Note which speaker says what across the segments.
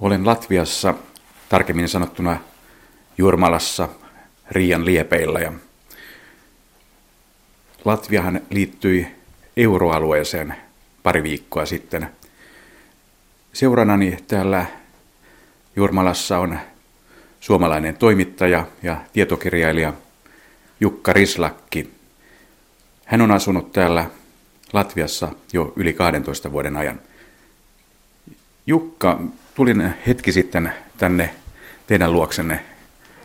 Speaker 1: Olen Latviassa, tarkemmin sanottuna Jurmalassa, Riian liepeillä. Ja Latviahan liittyi euroalueeseen pari viikkoa sitten. Seuranani täällä Jurmalassa on suomalainen toimittaja ja tietokirjailija Jukka Rislakki. Hän on asunut täällä Latviassa jo yli 12 vuoden ajan. Jukka, tulin hetki sitten tänne teidän luoksenne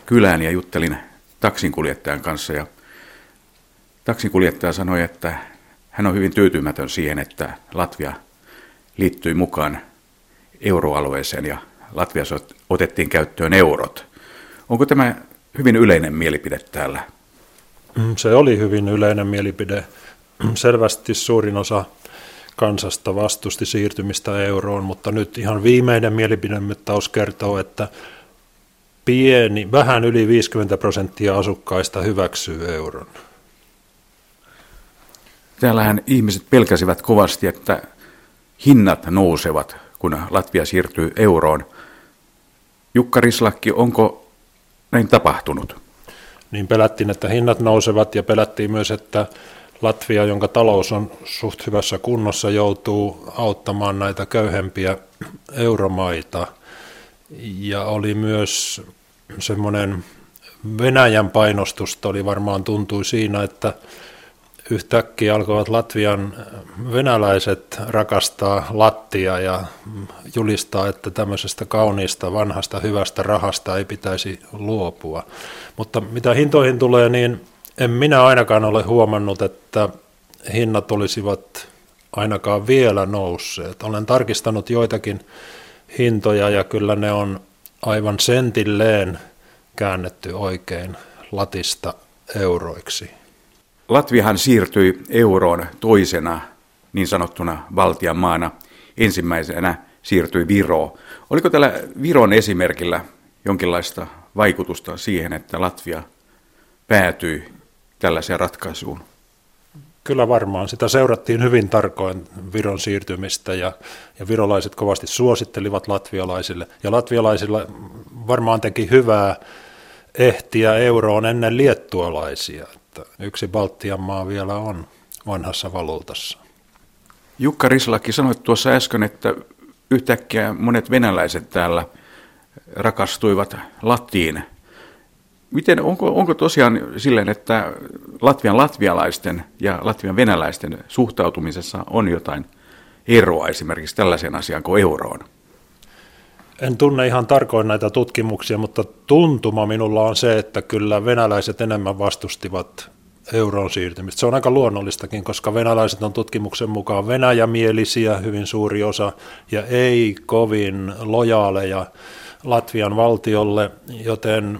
Speaker 1: kylään ja juttelin taksinkuljettajan kanssa ja taksinkuljettaja sanoi, että hän on hyvin tyytymätön siihen, että Latvia liittyi mukaan euroalueeseen ja Latviassa otettiin käyttöön eurot. Onko tämä hyvin yleinen mielipide täällä?
Speaker 2: Mm, se oli hyvin yleinen mielipide. Selvästi suurin osa kansasta vastusti siirtymistä euroon, mutta nyt ihan viimeinen mielipidemittaus kertoo, että pieni, vähän yli 50 prosenttia asukkaista hyväksyy euron.
Speaker 1: Täällähän ihmiset pelkäsivät kovasti, että hinnat nousevat, kun Latvia siirtyy euroon. Jukka Rislakki, onko näin tapahtunut?
Speaker 2: Niin pelättiin, että hinnat nousevat ja pelättiin myös, että Latvia, jonka talous on suht hyvässä kunnossa, joutuu auttamaan näitä köyhempiä euromaita. Ja oli myös semmoinen Venäjän painostusta oli varmaan tuntui siinä, että yhtäkkiä alkoivat Latvian venäläiset rakastaa lattia ja julistaa, että tämmöisestä kauniista, vanhasta, hyvästä rahasta ei pitäisi luopua. Mutta mitä hintoihin tulee, niin en minä ainakaan ole huomannut, että hinnat olisivat ainakaan vielä nousseet. Olen tarkistanut joitakin hintoja ja kyllä ne on aivan sentilleen käännetty oikein latista euroiksi.
Speaker 1: Latviahan siirtyi euroon toisena niin sanottuna Baltian maana. Ensimmäisenä siirtyi Viro. Oliko tällä Viron esimerkillä jonkinlaista vaikutusta siihen, että Latvia päätyi tällaiseen ratkaisuun?
Speaker 2: Kyllä varmaan. Sitä seurattiin hyvin tarkoin Viron siirtymistä ja, ja virolaiset kovasti suosittelivat latvialaisille. Ja latvialaisilla varmaan teki hyvää ehtiä euroon ennen liettualaisia että yksi Baltian maa vielä on vanhassa valuutassa.
Speaker 1: Jukka Rislaki sanoi tuossa äsken, että yhtäkkiä monet venäläiset täällä rakastuivat Lattiin. Miten, onko, onko tosiaan silleen, että Latvian latvialaisten ja Latvian venäläisten suhtautumisessa on jotain eroa esimerkiksi tällaisen asian kuin euroon?
Speaker 2: En tunne ihan tarkoin näitä tutkimuksia, mutta tuntuma minulla on se, että kyllä venäläiset enemmän vastustivat euron siirtymistä. Se on aika luonnollistakin, koska venäläiset on tutkimuksen mukaan venäjämielisiä hyvin suuri osa ja ei kovin lojaaleja Latvian valtiolle, joten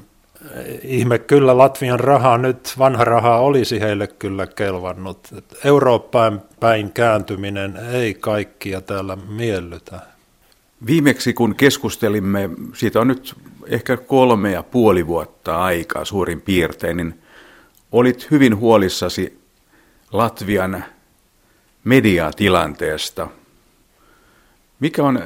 Speaker 2: ihme kyllä Latvian rahaa nyt, vanha rahaa olisi heille kyllä kelvannut. Eurooppaan päin kääntyminen ei kaikkia täällä miellytä.
Speaker 1: Viimeksi kun keskustelimme, siitä on nyt ehkä kolme ja puoli vuotta aikaa suurin piirtein, niin olit hyvin huolissasi Latvian mediatilanteesta. Mikä on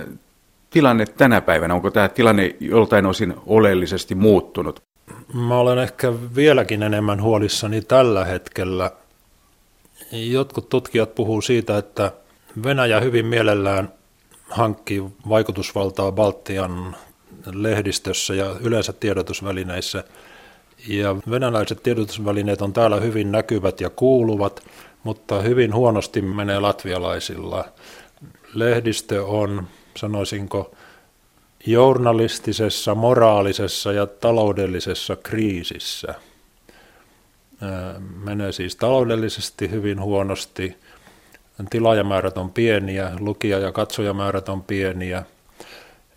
Speaker 1: tilanne tänä päivänä? Onko tämä tilanne joltain osin oleellisesti muuttunut?
Speaker 2: Mä olen ehkä vieläkin enemmän huolissani tällä hetkellä. Jotkut tutkijat puhuu siitä, että Venäjä hyvin mielellään hankkii vaikutusvaltaa Baltian lehdistössä ja yleensä tiedotusvälineissä. Ja venäläiset tiedotusvälineet on täällä hyvin näkyvät ja kuuluvat, mutta hyvin huonosti menee latvialaisilla. Lehdistö on, sanoisinko, journalistisessa, moraalisessa ja taloudellisessa kriisissä. Menee siis taloudellisesti hyvin huonosti, tilaajamäärät on pieniä, lukija- ja katsojamäärät on pieniä,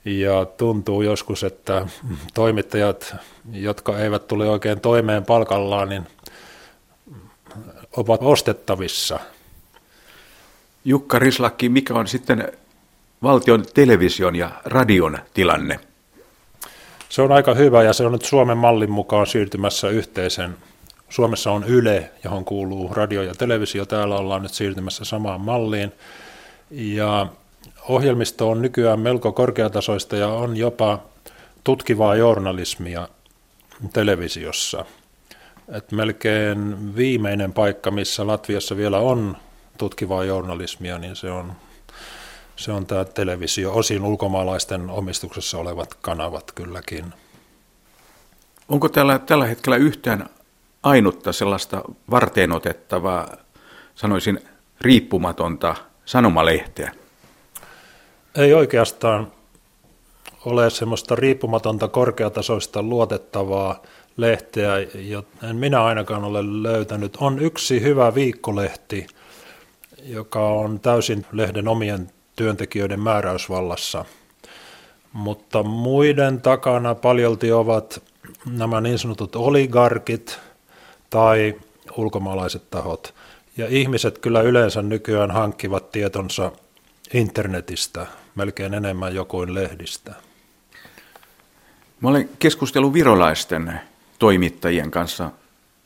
Speaker 2: ja tuntuu joskus, että toimittajat, jotka eivät tule oikein toimeen palkallaan, niin ovat ostettavissa.
Speaker 1: Jukka Rislakki, mikä on sitten valtion television ja radion tilanne?
Speaker 2: Se on aika hyvä ja se on nyt Suomen mallin mukaan siirtymässä yhteisen Suomessa on Yle, johon kuuluu radio ja televisio. Täällä ollaan nyt siirtymässä samaan malliin. Ja ohjelmisto on nykyään melko korkeatasoista ja on jopa tutkivaa journalismia televisiossa. Et melkein viimeinen paikka, missä Latviassa vielä on tutkivaa journalismia, niin se on, se on tämä televisio, osin ulkomaalaisten omistuksessa olevat kanavat kylläkin.
Speaker 1: Onko tällä, tällä hetkellä yhtään ainutta sellaista varteenotettavaa, sanoisin riippumatonta sanomalehteä?
Speaker 2: Ei oikeastaan ole semmoista riippumatonta korkeatasoista luotettavaa lehteä, en minä ainakaan ole löytänyt. On yksi hyvä viikkolehti, joka on täysin lehden omien työntekijöiden määräysvallassa, mutta muiden takana paljolti ovat nämä niin sanotut oligarkit tai ulkomaalaiset tahot. Ja ihmiset kyllä yleensä nykyään hankkivat tietonsa internetistä melkein enemmän jokuin lehdistä.
Speaker 1: Mä olen keskustellut virolaisten toimittajien kanssa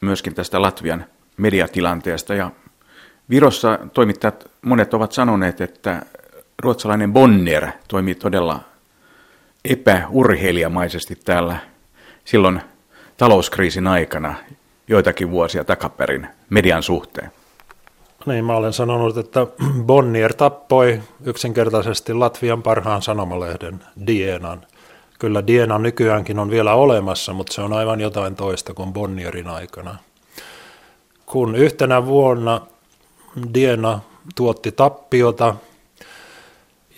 Speaker 1: myöskin tästä Latvian mediatilanteesta ja Virossa toimittajat monet ovat sanoneet, että ruotsalainen Bonnier toimii todella epäurheilijamaisesti täällä silloin talouskriisin aikana joitakin vuosia takaperin median suhteen.
Speaker 2: Niin, mä olen sanonut, että Bonnier tappoi yksinkertaisesti Latvian parhaan sanomalehden, Dienan. Kyllä Diena nykyäänkin on vielä olemassa, mutta se on aivan jotain toista kuin Bonnierin aikana. Kun yhtenä vuonna Diena tuotti tappiota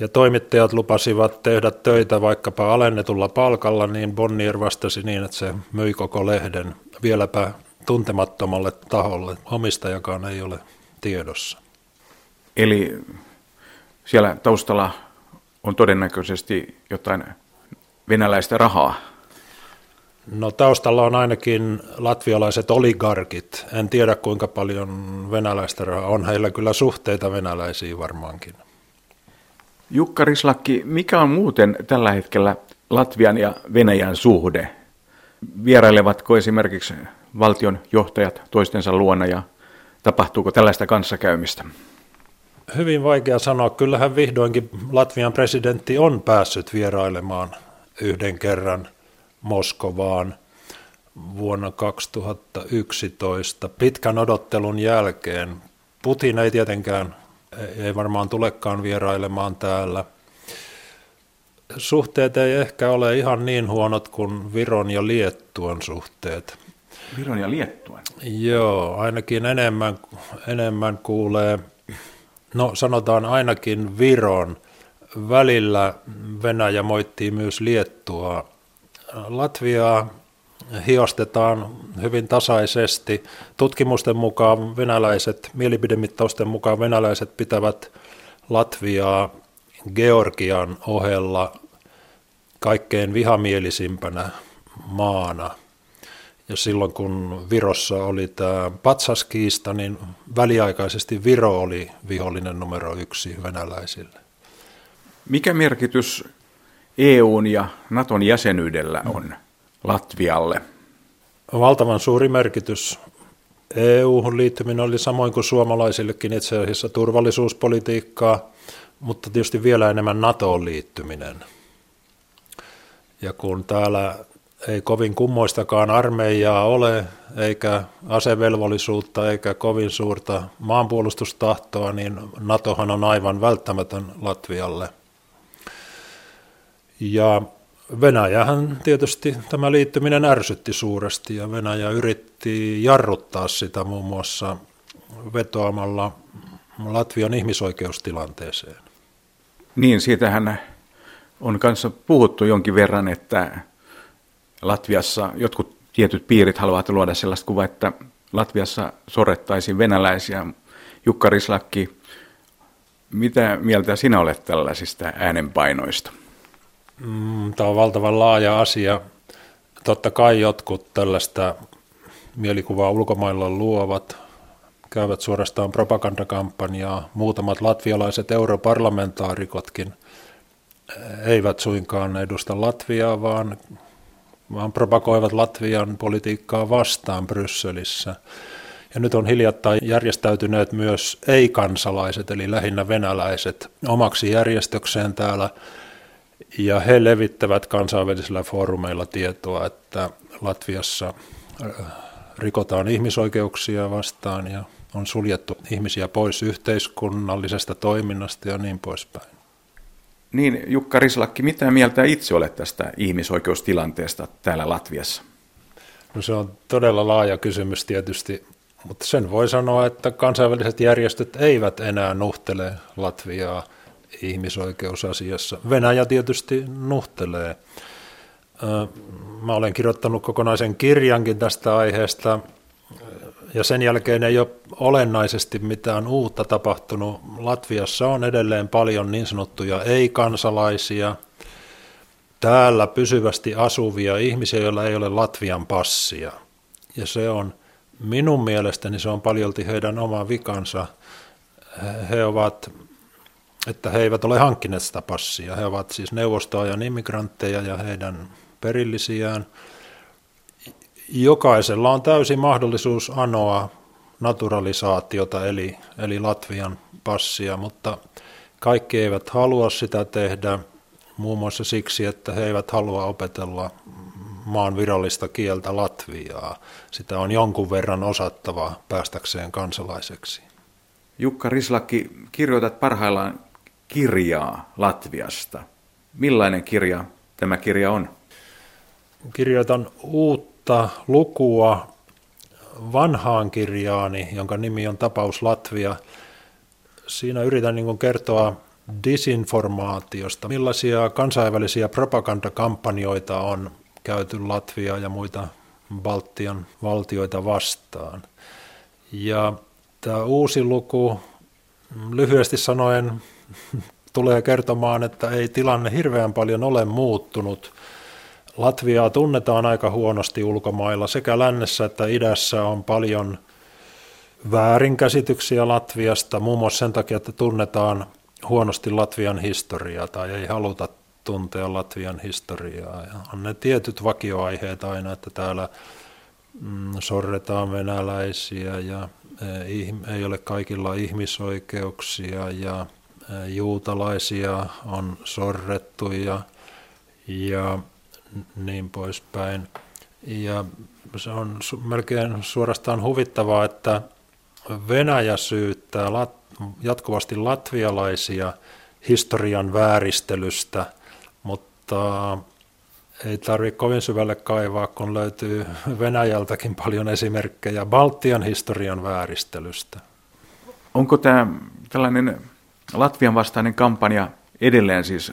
Speaker 2: ja toimittajat lupasivat tehdä töitä vaikkapa alennetulla palkalla, niin Bonnier vastasi niin, että se myi koko lehden vieläpä tuntemattomalle taholle. Omistajakaan ei ole tiedossa.
Speaker 1: Eli siellä taustalla on todennäköisesti jotain venäläistä rahaa?
Speaker 2: No taustalla on ainakin latvialaiset oligarkit. En tiedä kuinka paljon venäläistä rahaa on. Heillä kyllä suhteita venäläisiin varmaankin.
Speaker 1: Jukka Rislakki, mikä on muuten tällä hetkellä Latvian ja Venäjän suhde? Vierailevatko esimerkiksi valtion johtajat toistensa luona ja tapahtuuko tällaista kanssakäymistä?
Speaker 2: Hyvin vaikea sanoa. Kyllähän vihdoinkin Latvian presidentti on päässyt vierailemaan yhden kerran Moskovaan vuonna 2011 pitkän odottelun jälkeen. Putin ei tietenkään, ei varmaan tulekaan vierailemaan täällä. Suhteet ei ehkä ole ihan niin huonot kuin Viron ja Liettuan suhteet.
Speaker 1: Viron ja Liettuan?
Speaker 2: Joo, ainakin enemmän, enemmän kuulee, no sanotaan ainakin Viron. Välillä Venäjä moittii myös Liettua. Latviaa hiostetaan hyvin tasaisesti. Tutkimusten mukaan venäläiset, mielipidemittausten mukaan venäläiset pitävät Latviaa Georgian ohella kaikkein vihamielisimpänä maana – ja silloin kun Virossa oli tämä patsaskiista, niin väliaikaisesti Viro oli vihollinen numero yksi venäläisille.
Speaker 1: Mikä merkitys EUn ja Naton jäsenyydellä on Latvialle?
Speaker 2: Valtavan suuri merkitys. EU-hun liittyminen oli samoin kuin suomalaisillekin itse asiassa turvallisuuspolitiikkaa, mutta tietysti vielä enemmän NATOon liittyminen. Ja kun täällä ei kovin kummoistakaan armeijaa ole, eikä asevelvollisuutta, eikä kovin suurta maanpuolustustahtoa, niin NATOhan on aivan välttämätön Latvialle. Ja Venäjähän tietysti tämä liittyminen ärsytti suuresti ja Venäjä yritti jarruttaa sitä muun muassa vetoamalla Latvian ihmisoikeustilanteeseen.
Speaker 1: Niin, siitähän on kanssa puhuttu jonkin verran, että Latviassa jotkut tietyt piirit haluavat luoda sellaista kuvaa, että Latviassa sorrettaisiin venäläisiä. Jukka Rislakki, mitä mieltä sinä olet tällaisista äänenpainoista?
Speaker 2: Mm, tämä on valtavan laaja asia. Totta kai jotkut tällaista mielikuvaa ulkomailla luovat, käyvät suorastaan propagandakampanjaa. Muutamat latvialaiset europarlamentaarikotkin eivät suinkaan edusta Latviaa, vaan vaan propagoivat Latvian politiikkaa vastaan Brysselissä. Ja nyt on hiljattain järjestäytyneet myös ei-kansalaiset, eli lähinnä venäläiset, omaksi järjestökseen täällä. Ja he levittävät kansainvälisillä foorumeilla tietoa, että Latviassa äh, rikotaan ihmisoikeuksia vastaan ja on suljettu ihmisiä pois yhteiskunnallisesta toiminnasta ja niin poispäin.
Speaker 1: Niin, Jukka Rislakki, mitä mieltä itse olet tästä ihmisoikeustilanteesta täällä Latviassa?
Speaker 2: No se on todella laaja kysymys tietysti, mutta sen voi sanoa, että kansainväliset järjestöt eivät enää nuhtele Latviaa ihmisoikeusasiassa. Venäjä tietysti nuhtelee. Mä olen kirjoittanut kokonaisen kirjankin tästä aiheesta ja sen jälkeen ei ole olennaisesti mitään uutta tapahtunut. Latviassa on edelleen paljon niin sanottuja ei-kansalaisia, täällä pysyvästi asuvia ihmisiä, joilla ei ole Latvian passia. Ja se on minun mielestäni se on paljolti heidän oma vikansa. He ovat, että he eivät ole hankkineet sitä passia. He ovat siis neuvostoajan immigrantteja ja heidän perillisiään – jokaisella on täysi mahdollisuus anoa naturalisaatiota eli, eli Latvian passia, mutta kaikki eivät halua sitä tehdä muun muassa siksi, että he eivät halua opetella maan virallista kieltä Latviaa. Sitä on jonkun verran osattava päästäkseen kansalaiseksi.
Speaker 1: Jukka Rislakki, kirjoitat parhaillaan kirjaa Latviasta. Millainen kirja tämä kirja on?
Speaker 2: Kirjoitan uutta lukua vanhaan kirjaani, jonka nimi on Tapaus Latvia. Siinä yritän niin kertoa disinformaatiosta, millaisia kansainvälisiä propagandakampanjoita on käyty Latvia ja muita Baltian valtioita vastaan. Ja tämä uusi luku, lyhyesti sanoen, tulee kertomaan, että ei tilanne hirveän paljon ole muuttunut – Latviaa tunnetaan aika huonosti ulkomailla. Sekä lännessä että idässä on paljon väärinkäsityksiä Latviasta, muun muassa sen takia, että tunnetaan huonosti Latvian historiaa tai ei haluta tuntea Latvian historiaa. Ja on ne tietyt vakioaiheet aina, että täällä mm, sorretaan venäläisiä ja e, ei ole kaikilla ihmisoikeuksia ja juutalaisia on sorrettu ja, ja niin poispäin. Ja se on melkein suorastaan huvittavaa, että Venäjä syyttää jatkuvasti latvialaisia historian vääristelystä, mutta ei tarvitse kovin syvälle kaivaa, kun löytyy Venäjältäkin paljon esimerkkejä Baltian historian vääristelystä.
Speaker 1: Onko tämä tällainen Latvian vastainen kampanja edelleen siis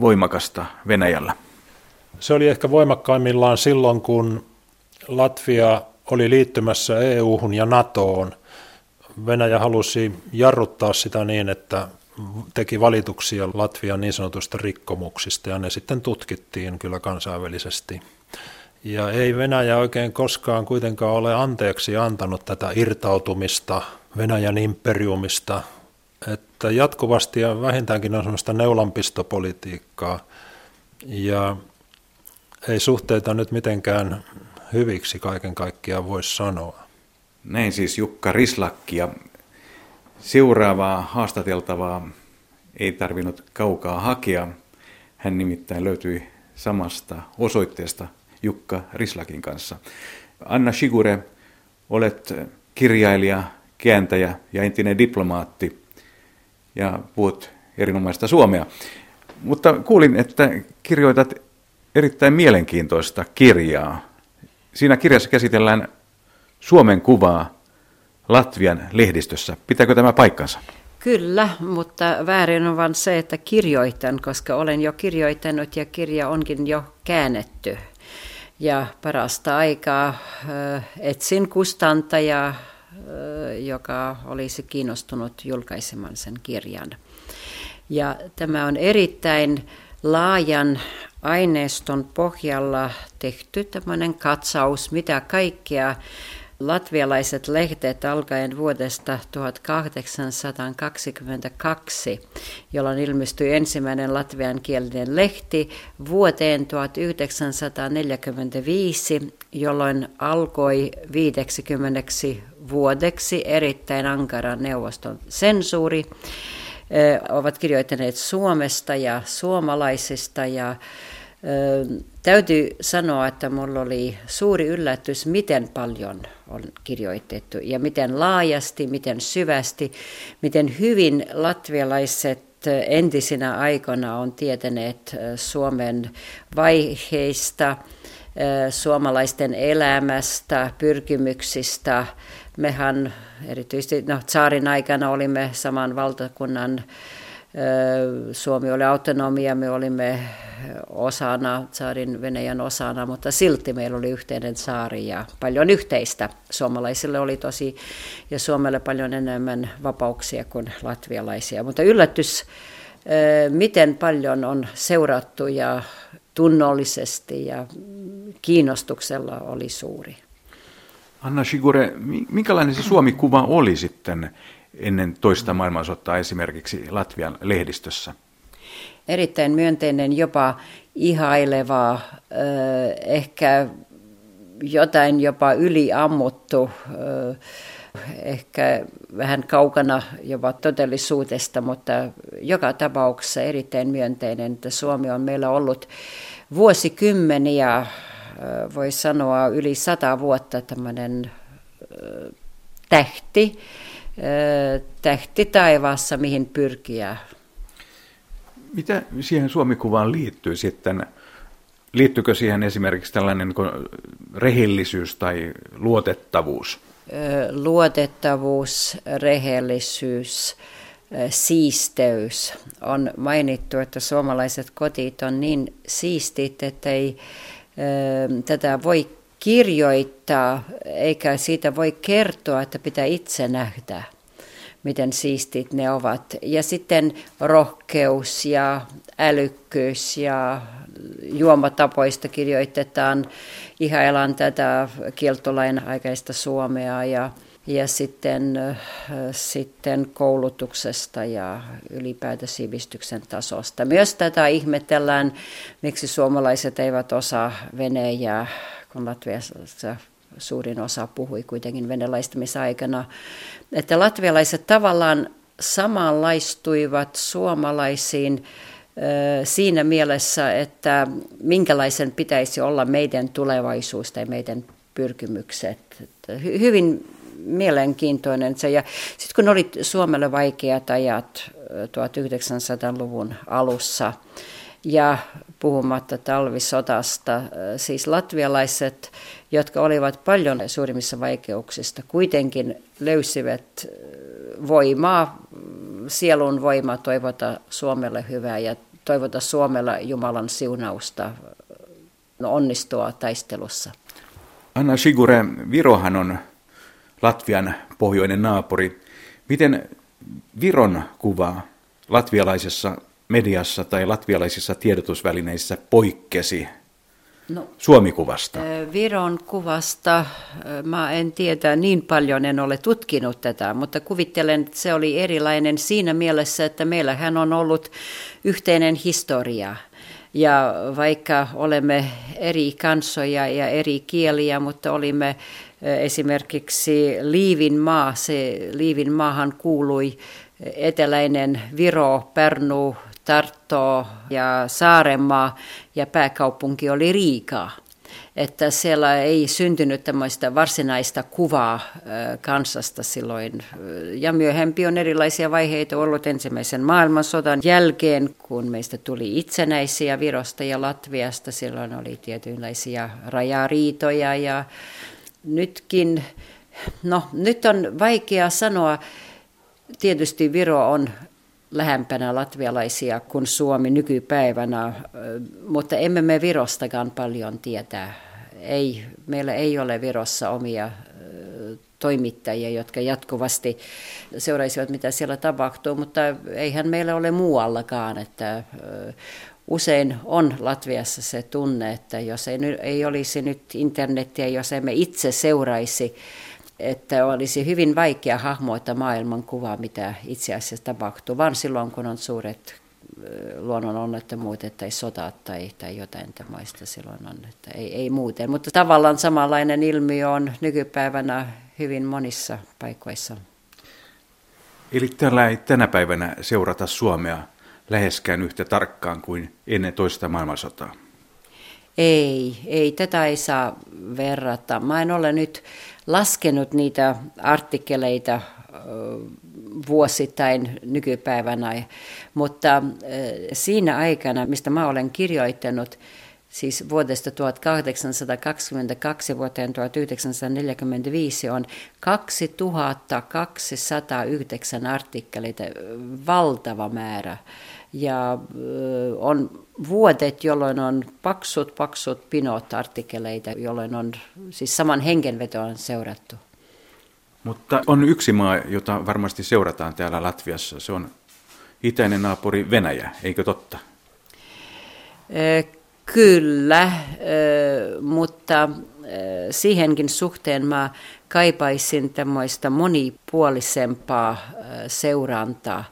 Speaker 1: voimakasta Venäjällä?
Speaker 2: Se oli ehkä voimakkaimmillaan silloin, kun Latvia oli liittymässä EU-hun ja NATOon. Venäjä halusi jarruttaa sitä niin, että teki valituksia Latvian niin sanotusta rikkomuksista ja ne sitten tutkittiin kyllä kansainvälisesti. Ja ei Venäjä oikein koskaan kuitenkaan ole anteeksi antanut tätä irtautumista Venäjän imperiumista, että jatkuvasti ja vähintäänkin on sellaista neulanpistopolitiikkaa. Ja ei suhteita nyt mitenkään hyviksi kaiken kaikkiaan voisi sanoa.
Speaker 1: Näin siis Jukka Rislakki ja seuraavaa haastateltavaa ei tarvinnut kaukaa hakea. Hän nimittäin löytyi samasta osoitteesta Jukka Rislakin kanssa. Anna Shigure, olet kirjailija, kääntäjä ja entinen diplomaatti ja puhut erinomaista suomea. Mutta kuulin, että kirjoitat erittäin mielenkiintoista kirjaa. Siinä kirjassa käsitellään Suomen kuvaa Latvian lehdistössä. Pitääkö tämä paikkansa?
Speaker 3: Kyllä, mutta väärin on vain se, että kirjoitan, koska olen jo kirjoittanut ja kirja onkin jo käännetty. Ja parasta aikaa etsin kustantajaa, joka olisi kiinnostunut julkaisemaan sen kirjan. Ja tämä on erittäin laajan aineiston pohjalla tehty tämmöinen katsaus, mitä kaikkea latvialaiset lehdet alkaen vuodesta 1822, jolloin ilmestyi ensimmäinen latviankielinen lehti, vuoteen 1945, jolloin alkoi 50 vuodeksi erittäin ankaran neuvoston sensuuri. Ovat kirjoittaneet Suomesta ja suomalaisista ja Täytyy sanoa, että minulla oli suuri yllätys, miten paljon on kirjoitettu ja miten laajasti, miten syvästi, miten hyvin latvialaiset entisinä aikoina on tietäneet Suomen vaiheista, suomalaisten elämästä, pyrkimyksistä. Mehän erityisesti no, saarin aikana olimme saman valtakunnan Suomi oli autonomia, me olimme osana, saarin Venäjän osana, mutta silti meillä oli yhteinen saari ja paljon yhteistä. Suomalaisille oli tosi ja Suomelle paljon enemmän vapauksia kuin latvialaisia. Mutta yllätys, miten paljon on seurattu ja tunnollisesti ja kiinnostuksella oli suuri.
Speaker 1: Anna Sigure, minkälainen se Suomi-kuva oli sitten ennen toista maailmansotaa esimerkiksi Latvian lehdistössä?
Speaker 3: Erittäin myönteinen, jopa ihaileva, ehkä jotain jopa yliammuttu, ehkä vähän kaukana jopa todellisuudesta, mutta joka tapauksessa erittäin myönteinen, että Suomi on meillä ollut vuosikymmeniä, voi sanoa yli sata vuotta tämmöinen tähti, tähti taivaassa, mihin pyrkiä.
Speaker 1: Mitä siihen Suomikuvaan liittyy sitten? Liittyykö siihen esimerkiksi tällainen niin rehellisyys tai luotettavuus?
Speaker 3: Luotettavuus, rehellisyys, siisteys. On mainittu, että suomalaiset kotit on niin siistit, että ei tätä voi kirjoittaa, eikä siitä voi kertoa, että pitää itse nähdä, miten siistit ne ovat. Ja sitten rohkeus ja älykkyys ja juomatapoista kirjoitetaan. Ihaillaan tätä kieltolain aikaista Suomea ja ja sitten, sitten koulutuksesta ja ylipäätään sivistyksen tasosta. Myös tätä ihmetellään, miksi suomalaiset eivät osaa venäjää, kun Latviassa suurin osa puhui kuitenkin venäläistämisaikana, että latvialaiset tavallaan samanlaistuivat suomalaisiin siinä mielessä, että minkälaisen pitäisi olla meidän tulevaisuus tai meidän pyrkimykset. Hyvin mielenkiintoinen se. Ja sitten kun oli Suomelle vaikeat ajat 1900-luvun alussa, ja puhumatta talvisodasta. Siis latvialaiset, jotka olivat paljon suurimmissa vaikeuksista, kuitenkin löysivät voimaa, sielun voimaa toivota Suomelle hyvää ja toivota Suomella Jumalan siunausta no, onnistua taistelussa.
Speaker 1: Anna Sigure, Virohan on Latvian pohjoinen naapuri. Miten Viron kuva latvialaisessa mediassa tai latvialaisissa tiedotusvälineissä poikkesi No, Suomikuvasta?
Speaker 3: Viron kuvasta mä en tiedä, niin paljon en ole tutkinut tätä, mutta kuvittelen, että se oli erilainen siinä mielessä, että meillähän on ollut yhteinen historia. Ja vaikka olemme eri kansoja ja eri kieliä, mutta olimme esimerkiksi Liivin maa, se Liivin maahan kuului eteläinen Viro, Pärnu, Tarto ja Saarenmaa ja pääkaupunki oli Riikaa. Että siellä ei syntynyt tämmöistä varsinaista kuvaa kansasta silloin. Ja myöhempi on erilaisia vaiheita ollut ensimmäisen maailmansodan jälkeen, kun meistä tuli itsenäisiä Virosta ja Latviasta. Silloin oli tietynlaisia rajariitoja ja nytkin, no nyt on vaikea sanoa, tietysti Viro on lähempänä latvialaisia kuin Suomi nykypäivänä, mutta emme me Virostakaan paljon tietää. Ei, meillä ei ole Virossa omia toimittajia, jotka jatkuvasti seuraisivat, mitä siellä tapahtuu, mutta eihän meillä ole muuallakaan, että usein on Latviassa se tunne, että jos ei, ei olisi nyt internetiä, jos emme itse seuraisi että olisi hyvin vaikea hahmoittaa maailmankuvaa, mitä itse asiassa tapahtuu, vaan silloin kun on suuret luonnononnettomuudet tai sotat tai, tai jotain tämmöistä silloin on, että ei, ei muuten. Mutta tavallaan samanlainen ilmiö on nykypäivänä hyvin monissa paikoissa.
Speaker 1: Eli tällä ei tänä päivänä seurata Suomea läheskään yhtä tarkkaan kuin ennen toista maailmansotaa?
Speaker 3: Ei, ei, tätä ei saa verrata. Mä en ole nyt laskenut niitä artikkeleita vuosittain nykypäivänä, mutta siinä aikana, mistä mä olen kirjoittanut, siis vuodesta 1822 vuoteen 1945 on 2209 artikkeleita, valtava määrä. Ja on vuodet, jolloin on paksut, paksut pinot artikkeleita, jolloin on siis saman hengenvetoon seurattu.
Speaker 1: Mutta on yksi maa, jota varmasti seurataan täällä Latviassa. Se on itäinen naapuri Venäjä, eikö totta?
Speaker 3: Kyllä, mutta siihenkin suhteen mä kaipaisin tämmöistä monipuolisempaa seurantaa.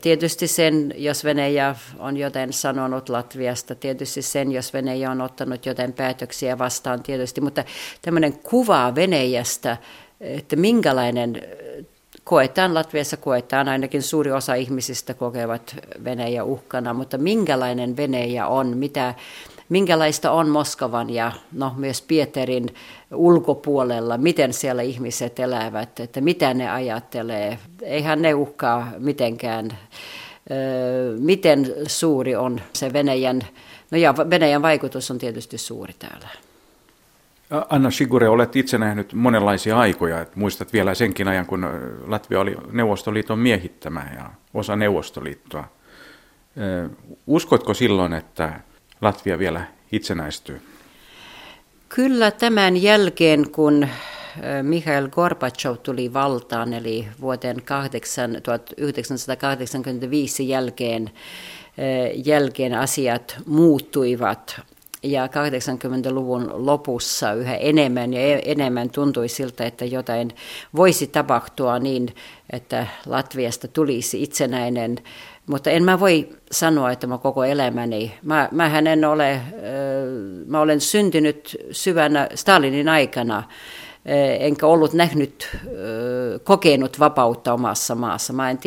Speaker 3: Tietysti sen, jos Venäjä on joten sanonut Latviasta, tietysti sen, jos Venäjä on ottanut joten päätöksiä vastaan tietysti, mutta tämmöinen kuva Venäjästä, että minkälainen koetaan, Latviassa koetaan, ainakin suuri osa ihmisistä kokevat Venäjä uhkana, mutta minkälainen Venäjä on, mitä, minkälaista on Moskovan ja no, myös Pieterin ulkopuolella, miten siellä ihmiset elävät, että mitä ne ajattelee. Eihän ne uhkaa mitenkään, miten suuri on se Venäjän, no ja Venäjän vaikutus on tietysti suuri täällä.
Speaker 1: Anna Sigure, olet itse nähnyt monenlaisia aikoja. Et muistat vielä senkin ajan, kun Latvia oli Neuvostoliiton miehittämä ja osa Neuvostoliittoa. Uskotko silloin, että Latvia vielä itsenäistyy?
Speaker 3: Kyllä tämän jälkeen, kun Mikhail Gorbachev tuli valtaan, eli vuoden 1985 jälkeen, jälkeen asiat muuttuivat ja 80-luvun lopussa yhä enemmän ja e-, enemmän tuntui siltä, että jotain voisi tapahtua niin, että Latviasta tulisi itsenäinen. Mutta en mä voi sanoa, että mä koko elämäni, mä, mähän en ole, mä olen syntynyt syvänä Stalinin aikana, enkä ollut nähnyt, eh, kokenut vapautta omassa maassa. Mä en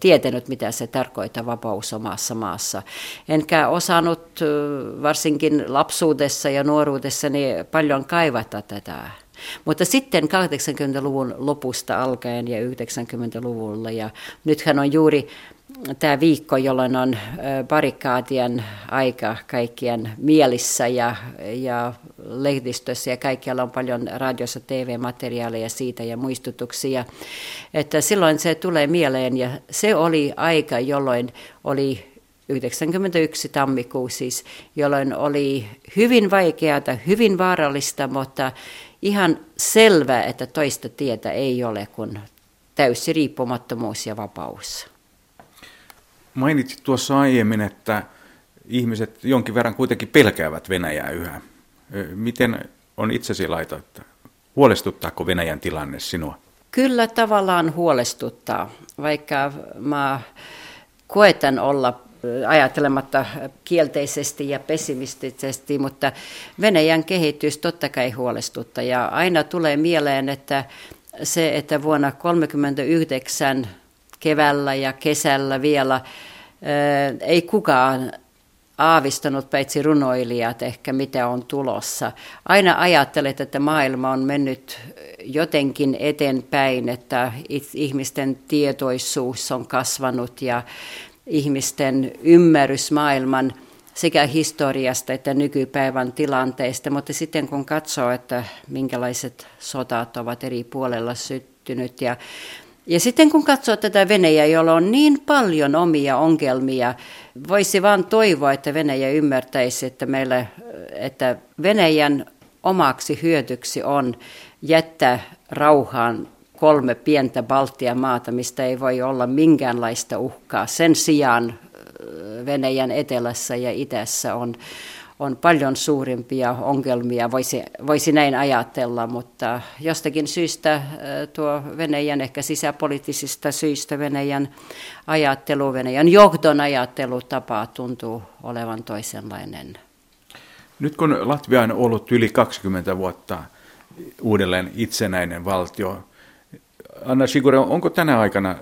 Speaker 3: tietänyt, mitä se tarkoittaa vapaus omassa maassa. Enkä osannut eh, varsinkin lapsuudessa ja nuoruudessani paljon kaivata tätä. Mutta sitten 80-luvun lopusta alkaen ja 90-luvulla ja nythän on juuri tämä viikko, jolloin on barikaatien aika kaikkien mielissä ja, ja lehdistössä ja kaikkialla on paljon radiossa TV-materiaaleja siitä ja muistutuksia. Että silloin se tulee mieleen ja se oli aika, jolloin oli 91 tammikuu siis, jolloin oli hyvin vaikeata, hyvin vaarallista, mutta ihan selvää, että toista tietä ei ole kuin täysi riippumattomuus ja vapaus.
Speaker 1: Mainitsit tuossa aiemmin, että ihmiset jonkin verran kuitenkin pelkäävät Venäjää yhä. Miten on itsesi laita, että huolestuttaako Venäjän tilanne sinua?
Speaker 3: Kyllä tavallaan huolestuttaa, vaikka mä koetan olla ajattelematta kielteisesti ja pessimistisesti, mutta Venäjän kehitys totta kai huolestuttaa. Ja aina tulee mieleen, että se, että vuonna 1939 keväällä ja kesällä vielä ei kukaan aavistanut paitsi runoilijat ehkä mitä on tulossa. Aina ajattelet, että maailma on mennyt jotenkin eteenpäin, että ihmisten tietoisuus on kasvanut ja ihmisten ymmärrys maailman sekä historiasta että nykypäivän tilanteista, mutta sitten kun katsoo, että minkälaiset sotat ovat eri puolella syttynyt ja ja sitten kun katsoo tätä Venäjää, jolla on niin paljon omia ongelmia, voisi vain toivoa, että Venäjä ymmärtäisi, että, meillä, että Venäjän omaksi hyötyksi on jättää rauhaan kolme pientä Baltian maata, mistä ei voi olla minkäänlaista uhkaa. Sen sijaan Venäjän etelässä ja itässä on, on paljon suurimpia ongelmia, voisi, voisi näin ajatella, mutta jostakin syystä tuo Venäjän, ehkä sisäpoliittisista syistä Venäjän ajattelu, Venäjän johdon ajattelutapa tuntuu olevan toisenlainen.
Speaker 1: Nyt kun Latvia on ollut yli 20 vuotta uudelleen itsenäinen valtio, Anna Sigure, onko tänä aikana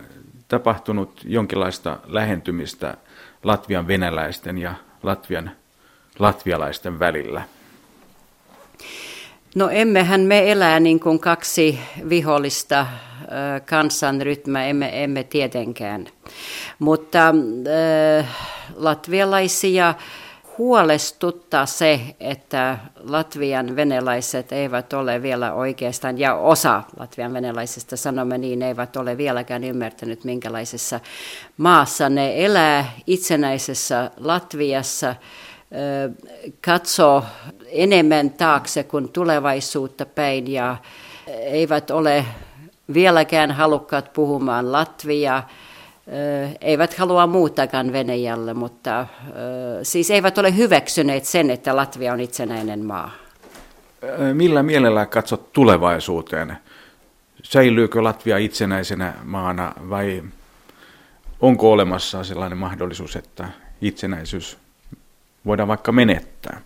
Speaker 1: tapahtunut jonkinlaista lähentymistä Latvian venäläisten ja Latvian latvialaisten välillä?
Speaker 3: No emmehän me elää niin kuin kaksi vihollista kansanrytmää, emme, emme tietenkään. Mutta äh, latvialaisia huolestuttaa se, että Latvian venäläiset eivät ole vielä oikeastaan, ja osa Latvian venäläisistä, sanomme niin, eivät ole vieläkään ymmärtänyt, minkälaisessa maassa ne elää itsenäisessä Latviassa, katsoo enemmän taakse kuin tulevaisuutta päin, ja eivät ole vieläkään halukkaat puhumaan Latviaa eivät halua muutakaan Venäjälle, mutta siis eivät ole hyväksyneet sen, että Latvia on itsenäinen maa.
Speaker 1: Millä mielellä katsot tulevaisuuteen? Säilyykö Latvia itsenäisenä maana vai onko olemassa sellainen mahdollisuus, että itsenäisyys voidaan vaikka menettää?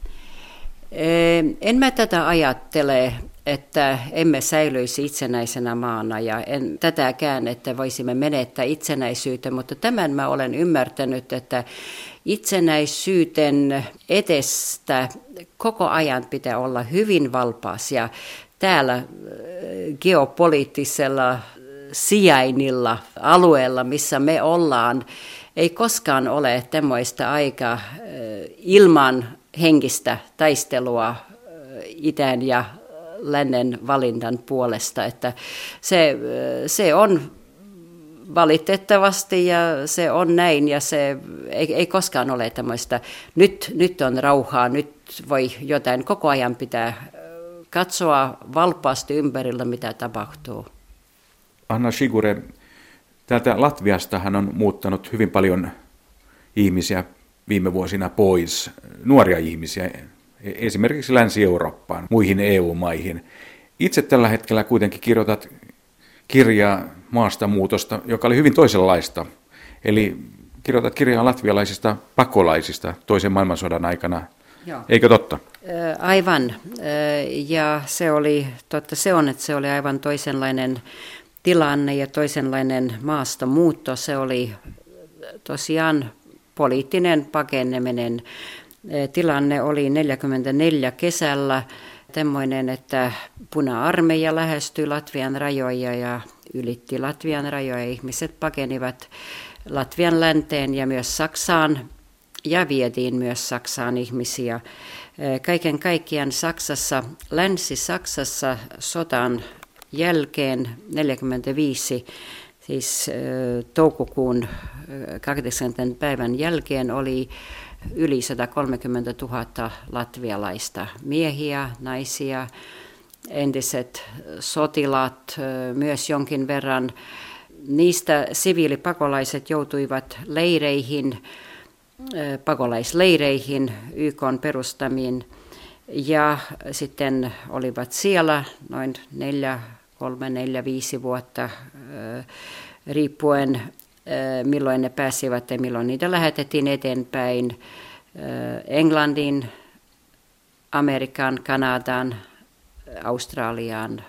Speaker 3: En mä tätä ajattele että emme säilyisi itsenäisenä maana ja en tätäkään, että voisimme menettää itsenäisyyteen, mutta tämän mä olen ymmärtänyt, että itsenäisyyten edestä koko ajan pitää olla hyvin valpaas ja täällä äh, geopoliittisella sijainnilla, alueella, missä me ollaan, ei koskaan ole tämmöistä aikaa ilman henkistä taistelua itään ja lännen valinnan puolesta. Että se, se on valitettavasti ja se on näin ja se ei, ei koskaan ole tämmöistä, nyt, nyt on rauhaa, nyt voi jotain koko ajan pitää katsoa valpaasti ympärillä, mitä tapahtuu.
Speaker 1: Anna Sigure, täältä Latviasta hän on muuttanut hyvin paljon ihmisiä viime vuosina pois, nuoria ihmisiä, esimerkiksi Länsi-Eurooppaan, muihin EU-maihin. Itse tällä hetkellä kuitenkin kirjoitat kirjaa maastamuutosta, joka oli hyvin toisenlaista. Eli kirjoitat kirjaa latvialaisista pakolaisista toisen maailmansodan aikana. Joo. Eikö totta?
Speaker 3: Aivan. Ja se oli, totta se on, että se oli aivan toisenlainen tilanne ja toisenlainen maastamuutto. Se oli tosiaan poliittinen pakeneminen tilanne oli 44 kesällä tämmöinen, että puna-armeija lähestyi Latvian rajoja ja ylitti Latvian rajoja. Ihmiset pakenivat Latvian länteen ja myös Saksaan ja vietiin myös Saksaan ihmisiä. Kaiken kaikkiaan Saksassa, Länsi-Saksassa sotan jälkeen 45, siis toukokuun 80. päivän jälkeen oli yli 130 000 latvialaista miehiä, naisia, entiset sotilaat myös jonkin verran. Niistä siviilipakolaiset joutuivat leireihin, pakolaisleireihin, YK perustamiin, ja sitten olivat siellä noin neljä, kolme, neljä, viisi vuotta riippuen milloin ne pääsivät ja milloin niitä lähetettiin eteenpäin Englannin, Amerikan, Kanadaan, Australiaan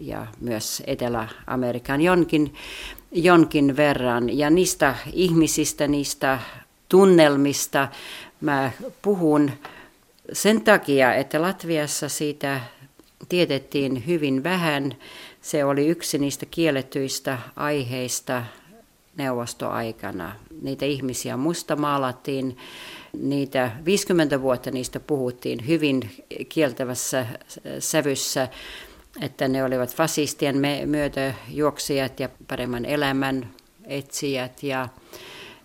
Speaker 3: ja myös Etelä-Amerikan jonkin, jonkin verran. Ja niistä ihmisistä, niistä tunnelmista mä puhun sen takia, että Latviassa siitä tiedettiin hyvin vähän. Se oli yksi niistä kielletyistä aiheista neuvostoaikana. Niitä ihmisiä musta maalattiin, niitä 50 vuotta niistä puhuttiin hyvin kieltävässä sävyssä, että ne olivat fasistien myötäjuoksijat ja paremman elämän etsijät ja,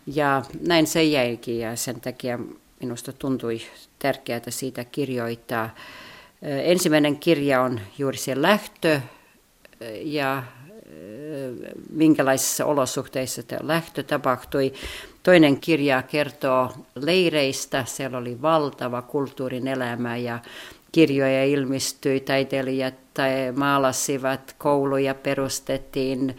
Speaker 3: ja näin se jäikin ja sen takia minusta tuntui tärkeää siitä kirjoittaa. Ensimmäinen kirja on juuri se lähtö ja minkälaisissa olosuhteissa tämä lähtö tapahtui. Toinen kirja kertoo leireistä, siellä oli valtava kulttuurin elämä ja kirjoja ilmestyi, taiteilijat tai maalasivat, kouluja perustettiin,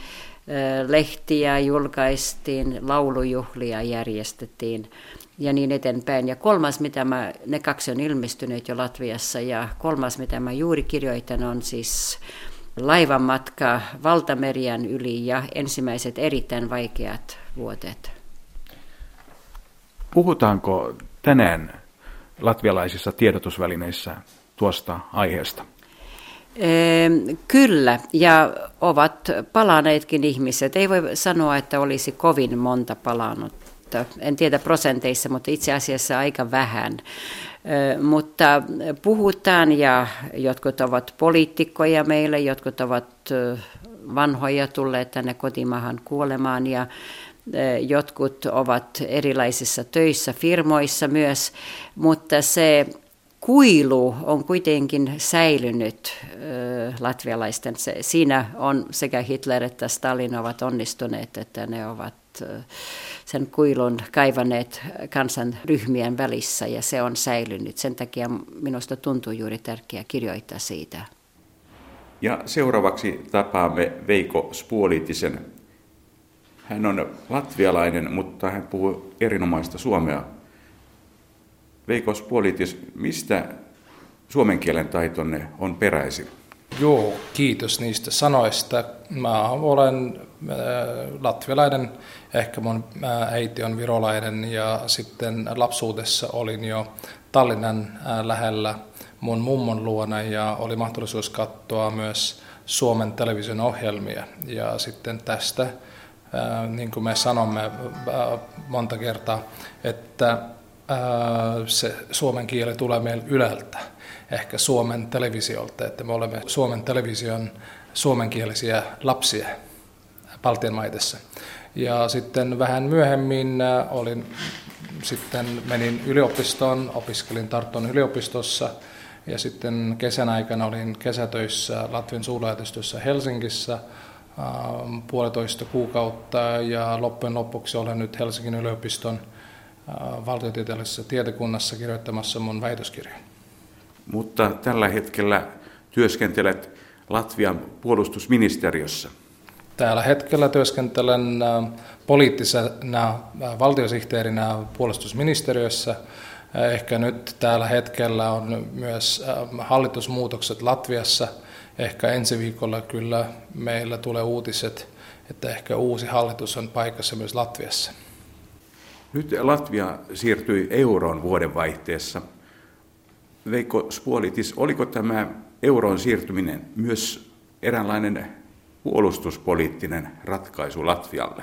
Speaker 3: lehtiä julkaistiin, laulujuhlia järjestettiin ja niin eteenpäin. Ja kolmas, mitä mä, ne kaksi on ilmestyneet jo Latviassa ja kolmas, mitä mä juuri kirjoitan, on siis laivan matka valtamerien yli ja ensimmäiset erittäin vaikeat vuodet.
Speaker 1: Puhutaanko tänään latvialaisissa tiedotusvälineissä tuosta aiheesta?
Speaker 3: Kyllä, ja ovat palaneetkin ihmiset. Ei voi sanoa, että olisi kovin monta palannut. En tiedä prosenteissa, mutta itse asiassa aika vähän. Mutta puhutaan ja jotkut ovat poliitikkoja meille, jotkut ovat vanhoja tulleet tänne kotimaahan kuolemaan ja jotkut ovat erilaisissa töissä, firmoissa myös, mutta se kuilu on kuitenkin säilynyt latvialaisten. Se, siinä on sekä Hitler että Stalin ovat onnistuneet, että ne ovat sen kuilun kaivaneet kansanryhmien välissä ja se on säilynyt. Sen takia minusta tuntuu juuri tärkeää kirjoittaa siitä.
Speaker 1: Ja seuraavaksi tapaamme Veiko Spuolitisen. Hän on latvialainen, mutta hän puhuu erinomaista suomea. Veiko Spuolitis, mistä suomen kielen taitonne on peräisin?
Speaker 4: Joo, kiitos niistä sanoista. Mä olen äh, latvialainen, ehkä mun äiti on virolainen ja sitten lapsuudessa olin jo Tallinnan äh, lähellä mun mummon luona ja oli mahdollisuus katsoa myös Suomen television ohjelmia. Ja sitten tästä, niin kuin me sanomme monta kertaa, että se suomen kieli tulee meillä ylältä ehkä Suomen televisiolta, että me olemme Suomen television suomenkielisiä lapsia Baltian. Ja sitten vähän myöhemmin äh, olin, sitten menin yliopistoon, opiskelin Tarton yliopistossa. Ja sitten kesän aikana olin kesätöissä Latvian suurlähetystössä Helsingissä ähm, puolitoista kuukautta. Ja loppujen lopuksi olen nyt Helsingin yliopiston äh, valtiotieteellisessä tiedekunnassa kirjoittamassa mun väitöskirjan.
Speaker 1: Mutta tällä hetkellä työskentelet Latvian puolustusministeriössä.
Speaker 4: Tällä hetkellä työskentelen poliittisena valtiosihteerinä puolustusministeriössä. Ehkä nyt tällä hetkellä on myös hallitusmuutokset Latviassa. Ehkä ensi viikolla kyllä meillä tulee uutiset, että ehkä uusi hallitus on paikassa myös Latviassa.
Speaker 1: Nyt Latvia siirtyi euroon vuodenvaihteessa – Veikko Spuolitis, oliko tämä euroon siirtyminen myös eräänlainen puolustuspoliittinen ratkaisu Latvialle?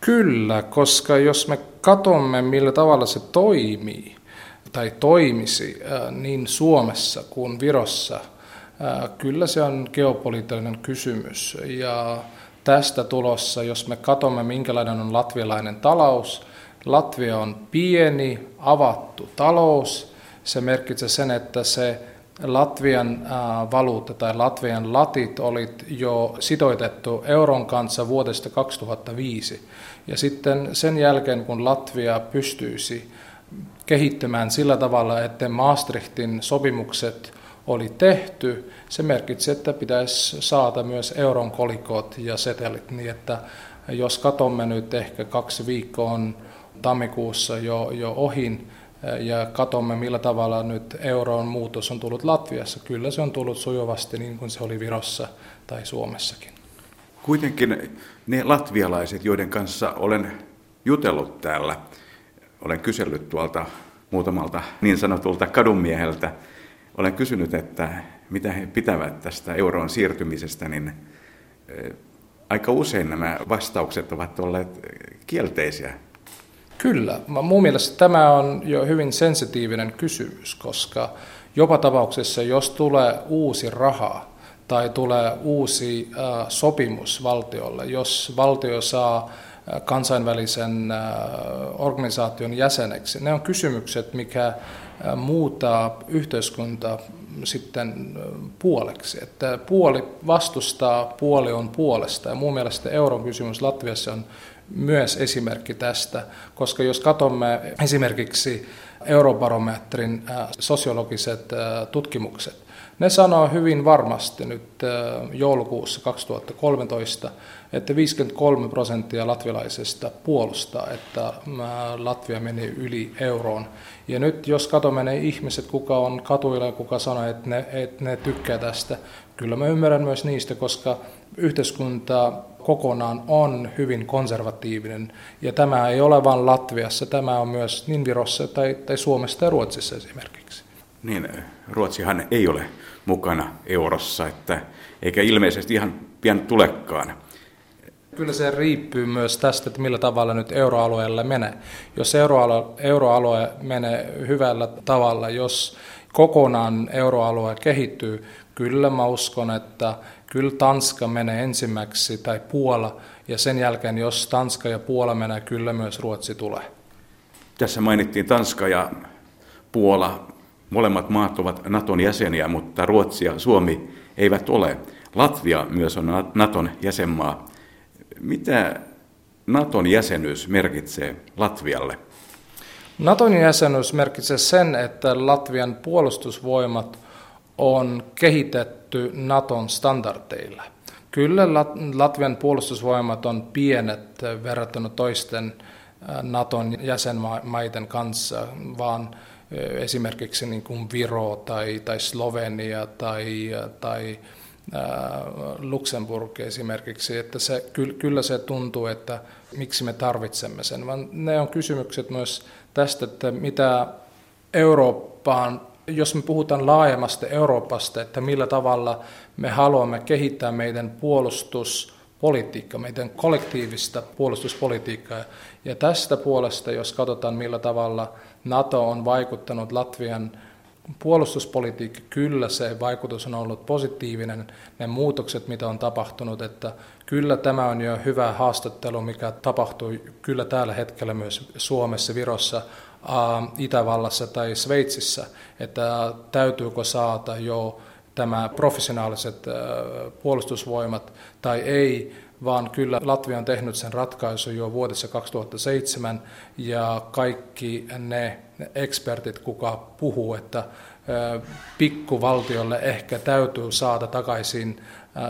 Speaker 4: Kyllä, koska jos me katsomme, millä tavalla se toimii tai toimisi äh, niin Suomessa kuin Virossa, äh, kyllä se on geopoliittinen kysymys. Ja tästä tulossa, jos me katsomme, minkälainen on latvialainen talous, Latvia on pieni, avattu talous – se merkitsee sen, että se Latvian valuutta tai Latvian latit oli jo sitoitettu euron kanssa vuodesta 2005. Ja sitten sen jälkeen, kun Latvia pystyisi kehittymään sillä tavalla, että Maastrichtin sopimukset oli tehty, se merkitsi, että pitäisi saada myös euron kolikot ja setelit, niin että jos katsomme nyt ehkä kaksi viikkoa on tammikuussa jo, jo ohin, ja katsomme, millä tavalla nyt euron muutos on tullut Latviassa. Kyllä se on tullut sujuvasti niin kuin se oli Virossa tai Suomessakin.
Speaker 1: Kuitenkin ne latvialaiset, joiden kanssa olen jutellut täällä, olen kysellyt tuolta muutamalta niin sanotulta kadunmieheltä, olen kysynyt, että mitä he pitävät tästä euroon siirtymisestä, niin aika usein nämä vastaukset ovat olleet kielteisiä.
Speaker 4: Kyllä. Mun mielestä tämä on jo hyvin sensitiivinen kysymys, koska jopa tapauksessa, jos tulee uusi raha tai tulee uusi äh, sopimus valtiolle, jos valtio saa kansainvälisen organisaation jäseneksi. Ne on kysymykset, mikä muuttaa yhteiskuntaa sitten puoleksi. Että puoli vastustaa, puoli on puolesta. Ja mun mielestä euron kysymys Latviassa on myös esimerkki tästä, koska jos katsomme esimerkiksi Eurobarometrin sosiologiset tutkimukset, ne sanoo hyvin varmasti nyt joulukuussa 2013, että 53 prosenttia latvialaisista puolustaa, että Latvia meni yli euroon. Ja nyt jos katsomme ne ihmiset, kuka on katuilla ja kuka sanoo, että ne, että ne tykkää tästä, kyllä mä ymmärrän myös niistä, koska yhteiskunta kokonaan on hyvin konservatiivinen. Ja tämä ei ole vain Latviassa, tämä on myös niin Virossa tai, tai Suomessa ja Ruotsissa esimerkiksi.
Speaker 1: Niin, Ruotsihan ei ole mukana eurossa, että, eikä ilmeisesti ihan pian tulekaan.
Speaker 4: Kyllä se riippuu myös tästä, että millä tavalla nyt euroalueelle menee. Jos euroalue, euroalue menee hyvällä tavalla, jos kokonaan euroalue kehittyy, kyllä mä uskon, että kyllä Tanska menee ensimmäiseksi tai Puola, ja sen jälkeen, jos Tanska ja Puola menee, kyllä myös Ruotsi tulee.
Speaker 1: Tässä mainittiin Tanska ja Puola. Molemmat maat ovat Naton jäseniä, mutta Ruotsi ja Suomi eivät ole. Latvia myös on Naton jäsenmaa. Mitä Naton jäsenyys merkitsee Latvialle?
Speaker 4: Naton jäsenyys merkitsee sen, että Latvian puolustusvoimat on kehitetty Naton standardeilla. Kyllä Latvian puolustusvoimat on pienet verrattuna toisten Naton jäsenmaiden kanssa, vaan esimerkiksi niin kuin Viro tai, tai Slovenia tai, tai Luxemburg esimerkiksi, että se, kyllä se tuntuu, että miksi me tarvitsemme sen, vaan ne on kysymykset myös tästä, että mitä Eurooppaan, jos me puhutaan laajemmasta Euroopasta, että millä tavalla me haluamme kehittää meidän puolustuspolitiikkaa, meidän kollektiivista puolustuspolitiikkaa. Ja tästä puolesta, jos katsotaan millä tavalla NATO on vaikuttanut Latvian puolustuspolitiikka, kyllä se vaikutus on ollut positiivinen, ne muutokset, mitä on tapahtunut, että kyllä tämä on jo hyvä haastattelu, mikä tapahtui kyllä tällä hetkellä myös Suomessa, Virossa, Itävallassa tai Sveitsissä, että täytyykö saada jo tämä professionaaliset puolustusvoimat tai ei, vaan kyllä Latvia on tehnyt sen ratkaisu jo vuodessa 2007 ja kaikki ne ekspertit, kuka puhuu, että pikkuvaltiolle ehkä täytyy saada takaisin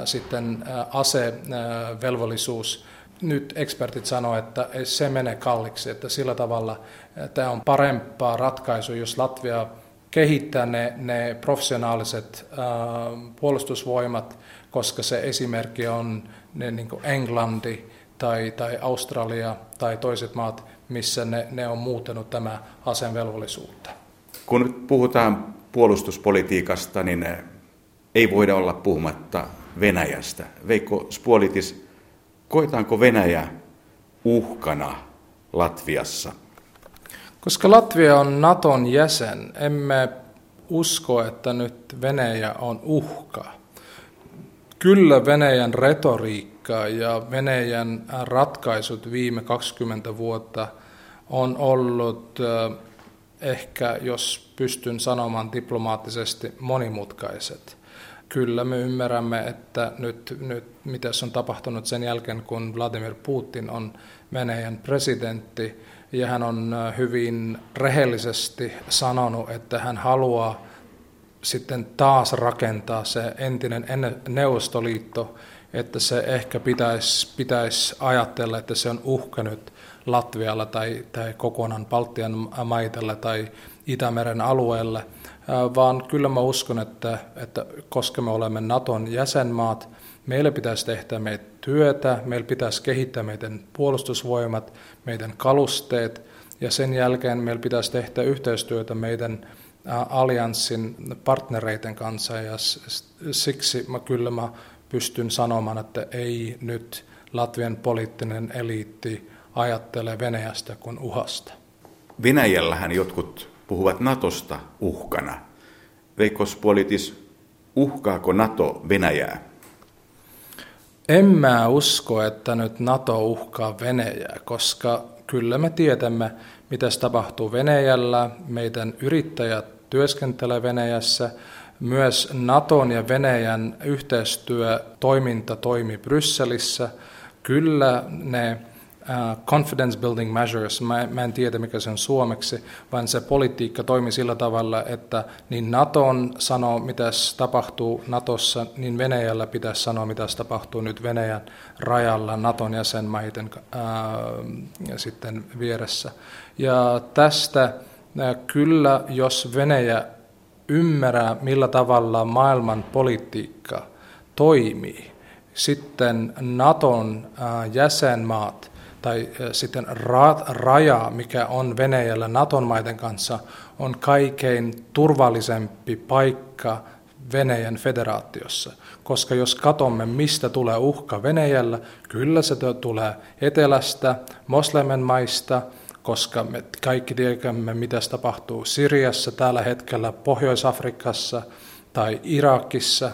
Speaker 4: sitten asevelvollisuus. Nyt ekspertit sanoo, että se menee kalliksi, että sillä tavalla tämä on parempaa ratkaisu, jos Latvia kehittää ne, ne professionaaliset puolustusvoimat, koska se esimerkki on ne, niin Englanti tai, tai Australia tai toiset maat, missä ne, ne on muuttanut tämä asevelvollisuutta.
Speaker 1: Kun nyt puhutaan puolustuspolitiikasta, niin ei voida olla puhumatta Venäjästä. Veikko Spuolitis, koetaanko Venäjä uhkana Latviassa?
Speaker 4: Koska Latvia on Naton jäsen, emme usko, että nyt Venäjä on uhka. Kyllä Venäjän retoriikka ja Venäjän ratkaisut viime 20 vuotta on ollut ehkä, jos pystyn sanomaan diplomaattisesti, monimutkaiset. Kyllä me ymmärrämme, että nyt, nyt mitä on tapahtunut sen jälkeen, kun Vladimir Putin on Venäjän presidentti, ja hän on hyvin rehellisesti sanonut, että hän haluaa sitten taas rakentaa se entinen Neuvostoliitto, että se ehkä pitäisi, pitäisi ajatella, että se on uhka nyt Latvialla tai, tai kokonaan Baltian maitelle tai Itämeren alueelle, vaan kyllä mä uskon, että, että koska me olemme Naton jäsenmaat, meillä pitäisi tehdä meitä työtä, meillä pitäisi kehittää meidän puolustusvoimat, meidän kalusteet, ja sen jälkeen meillä pitäisi tehdä yhteistyötä meidän allianssin partnereiden kanssa, ja siksi mä kyllä mä pystyn sanomaan, että ei nyt Latvian poliittinen eliitti ajattele Venäjästä kuin uhasta.
Speaker 1: Venäjällähän jotkut puhuvat Natosta uhkana. Veikos Politis, uhkaako Nato Venäjää?
Speaker 4: En mä usko, että nyt NATO uhkaa Venäjää, koska kyllä me tiedämme, mitä tapahtuu Venäjällä. Meidän yrittäjät työskentelee Venäjässä. Myös Naton ja Venäjän yhteistyö, toiminta toimii Brysselissä. Kyllä ne confidence building measures, mä, mä en tiedä mikä se on suomeksi, vaan se politiikka toimi sillä tavalla, että niin Naton sanoo, mitä tapahtuu Natossa, niin Venäjällä pitäisi sanoa, mitä tapahtuu nyt Venäjän rajalla Naton jäsenmaiden uh, sitten vieressä. Ja tästä uh, kyllä, jos Venäjä ymmärrää, millä tavalla maailman politiikka toimii, sitten Naton jäsenmaat tai sitten raja, mikä on Venäjällä Naton maiden kanssa, on kaikkein turvallisempi paikka Venäjän federaatiossa. Koska jos katsomme, mistä tulee uhka Venäjällä, kyllä se tulee etelästä, moslemen maista, koska me kaikki tiedämme, mitä tapahtuu Siriassa tällä hetkellä, Pohjois-Afrikassa tai Irakissa,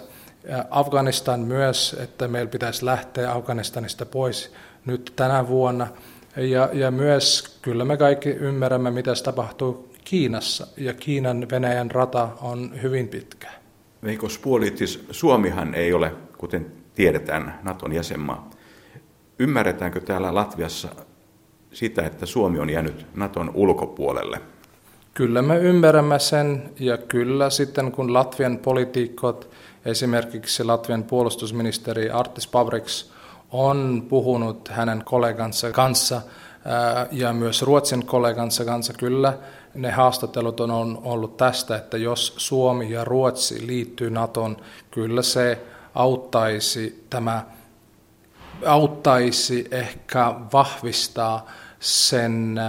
Speaker 4: Afganistan myös, että meillä pitäisi lähteä Afganistanista pois nyt tänä vuonna. Ja, ja myös kyllä me kaikki ymmärrämme, mitä tapahtuu Kiinassa, ja Kiinan Venäjän rata on hyvin pitkä.
Speaker 1: Veikos Puolitis, Suomihan ei ole, kuten tiedetään, Naton jäsenmaa. Ymmärretäänkö täällä Latviassa sitä, että Suomi on jäänyt Naton ulkopuolelle?
Speaker 4: Kyllä me ymmärrämme sen, ja kyllä sitten kun Latvian poliitikot, esimerkiksi Latvian puolustusministeri Artis Pabriks, on puhunut hänen kollegansa kanssa ja myös Ruotsin kollegansa kanssa. Kyllä ne haastattelut on ollut tästä, että jos Suomi ja Ruotsi liittyy Naton, kyllä se auttaisi tämä auttaisi ehkä vahvistaa sen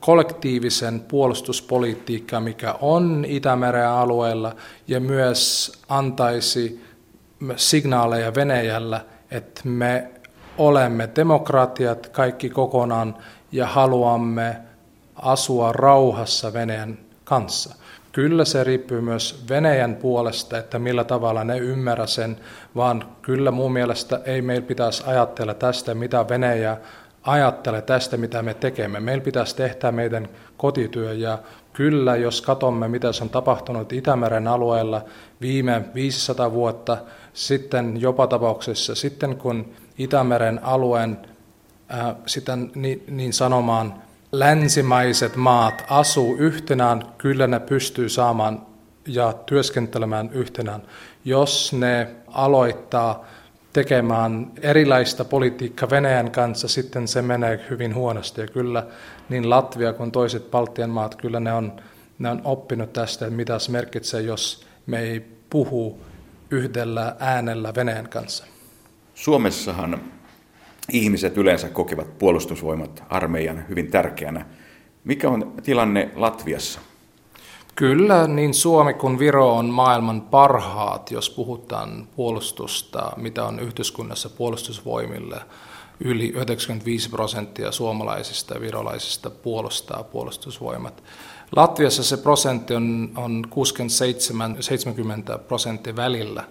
Speaker 4: kollektiivisen puolustuspolitiikkaa, mikä on Itämeren alueella, ja myös antaisi signaaleja Venäjällä, että me olemme demokratiat kaikki kokonaan ja haluamme asua rauhassa Venäjän kanssa. Kyllä se riippuu myös Venäjän puolesta, että millä tavalla ne ymmärrä sen, vaan kyllä mun mielestä ei meillä pitäisi ajatella tästä, mitä Venäjä ajattelee tästä, mitä me tekemme. Meillä pitäisi tehdä meidän kotityö ja kyllä, jos katsomme, mitä on tapahtunut Itämeren alueella viime 500 vuotta, sitten jopa tapauksessa, sitten kun Itämeren alueen äh, sitten niin, niin sanomaan länsimaiset maat asuu yhtenään, kyllä ne pystyy saamaan ja työskentelemään yhtenään. Jos ne aloittaa tekemään erilaista politiikkaa Venäjän kanssa, sitten se menee hyvin huonosti. Ja kyllä niin Latvia kuin toiset Baltian maat, kyllä ne on, ne on oppinut tästä, että mitä se merkitsee, jos me ei puhu yhdellä äänellä Venäjän kanssa.
Speaker 1: Suomessahan ihmiset yleensä kokevat puolustusvoimat armeijan hyvin tärkeänä. Mikä on tilanne Latviassa?
Speaker 4: Kyllä, niin Suomi kuin Viro on maailman parhaat, jos puhutaan puolustusta, mitä on yhteiskunnassa puolustusvoimille. Yli 95 prosenttia suomalaisista ja virolaisista puolustaa puolustusvoimat. Latviassa se prosentti on, on 67-70 prosenttia välillä,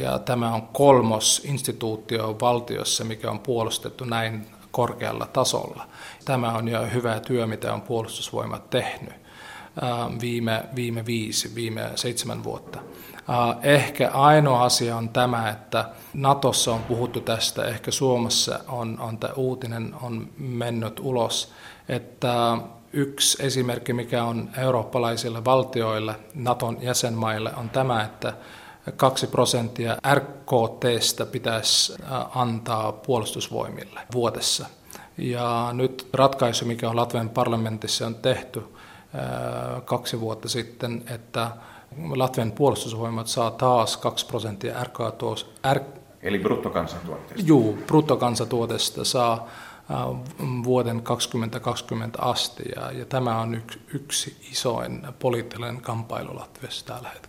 Speaker 4: ja tämä on kolmos instituutio valtiossa, mikä on puolustettu näin korkealla tasolla. Tämä on jo hyvä työ, mitä on puolustusvoimat tehnyt viime, viime viisi, viime seitsemän vuotta. Ehkä ainoa asia on tämä, että Natossa on puhuttu tästä, ehkä Suomessa on, on tämä uutinen on mennyt ulos, että Yksi esimerkki, mikä on eurooppalaisille valtioille, Naton jäsenmaille, on tämä, että 2 prosenttia RKTstä pitäisi antaa puolustusvoimille vuodessa. Ja nyt ratkaisu, mikä on Latvian parlamentissa on tehty kaksi vuotta sitten, että Latvian puolustusvoimat saa taas 2 prosenttia RKT. R...
Speaker 1: Eli bruttokansantuotteesta?
Speaker 4: Joo, bruttokansantuotteesta saa vuoden 2020 asti. Ja, ja tämä on yksi, yksi isoin poliittinen kamppailu Latviassa tällä hetkellä.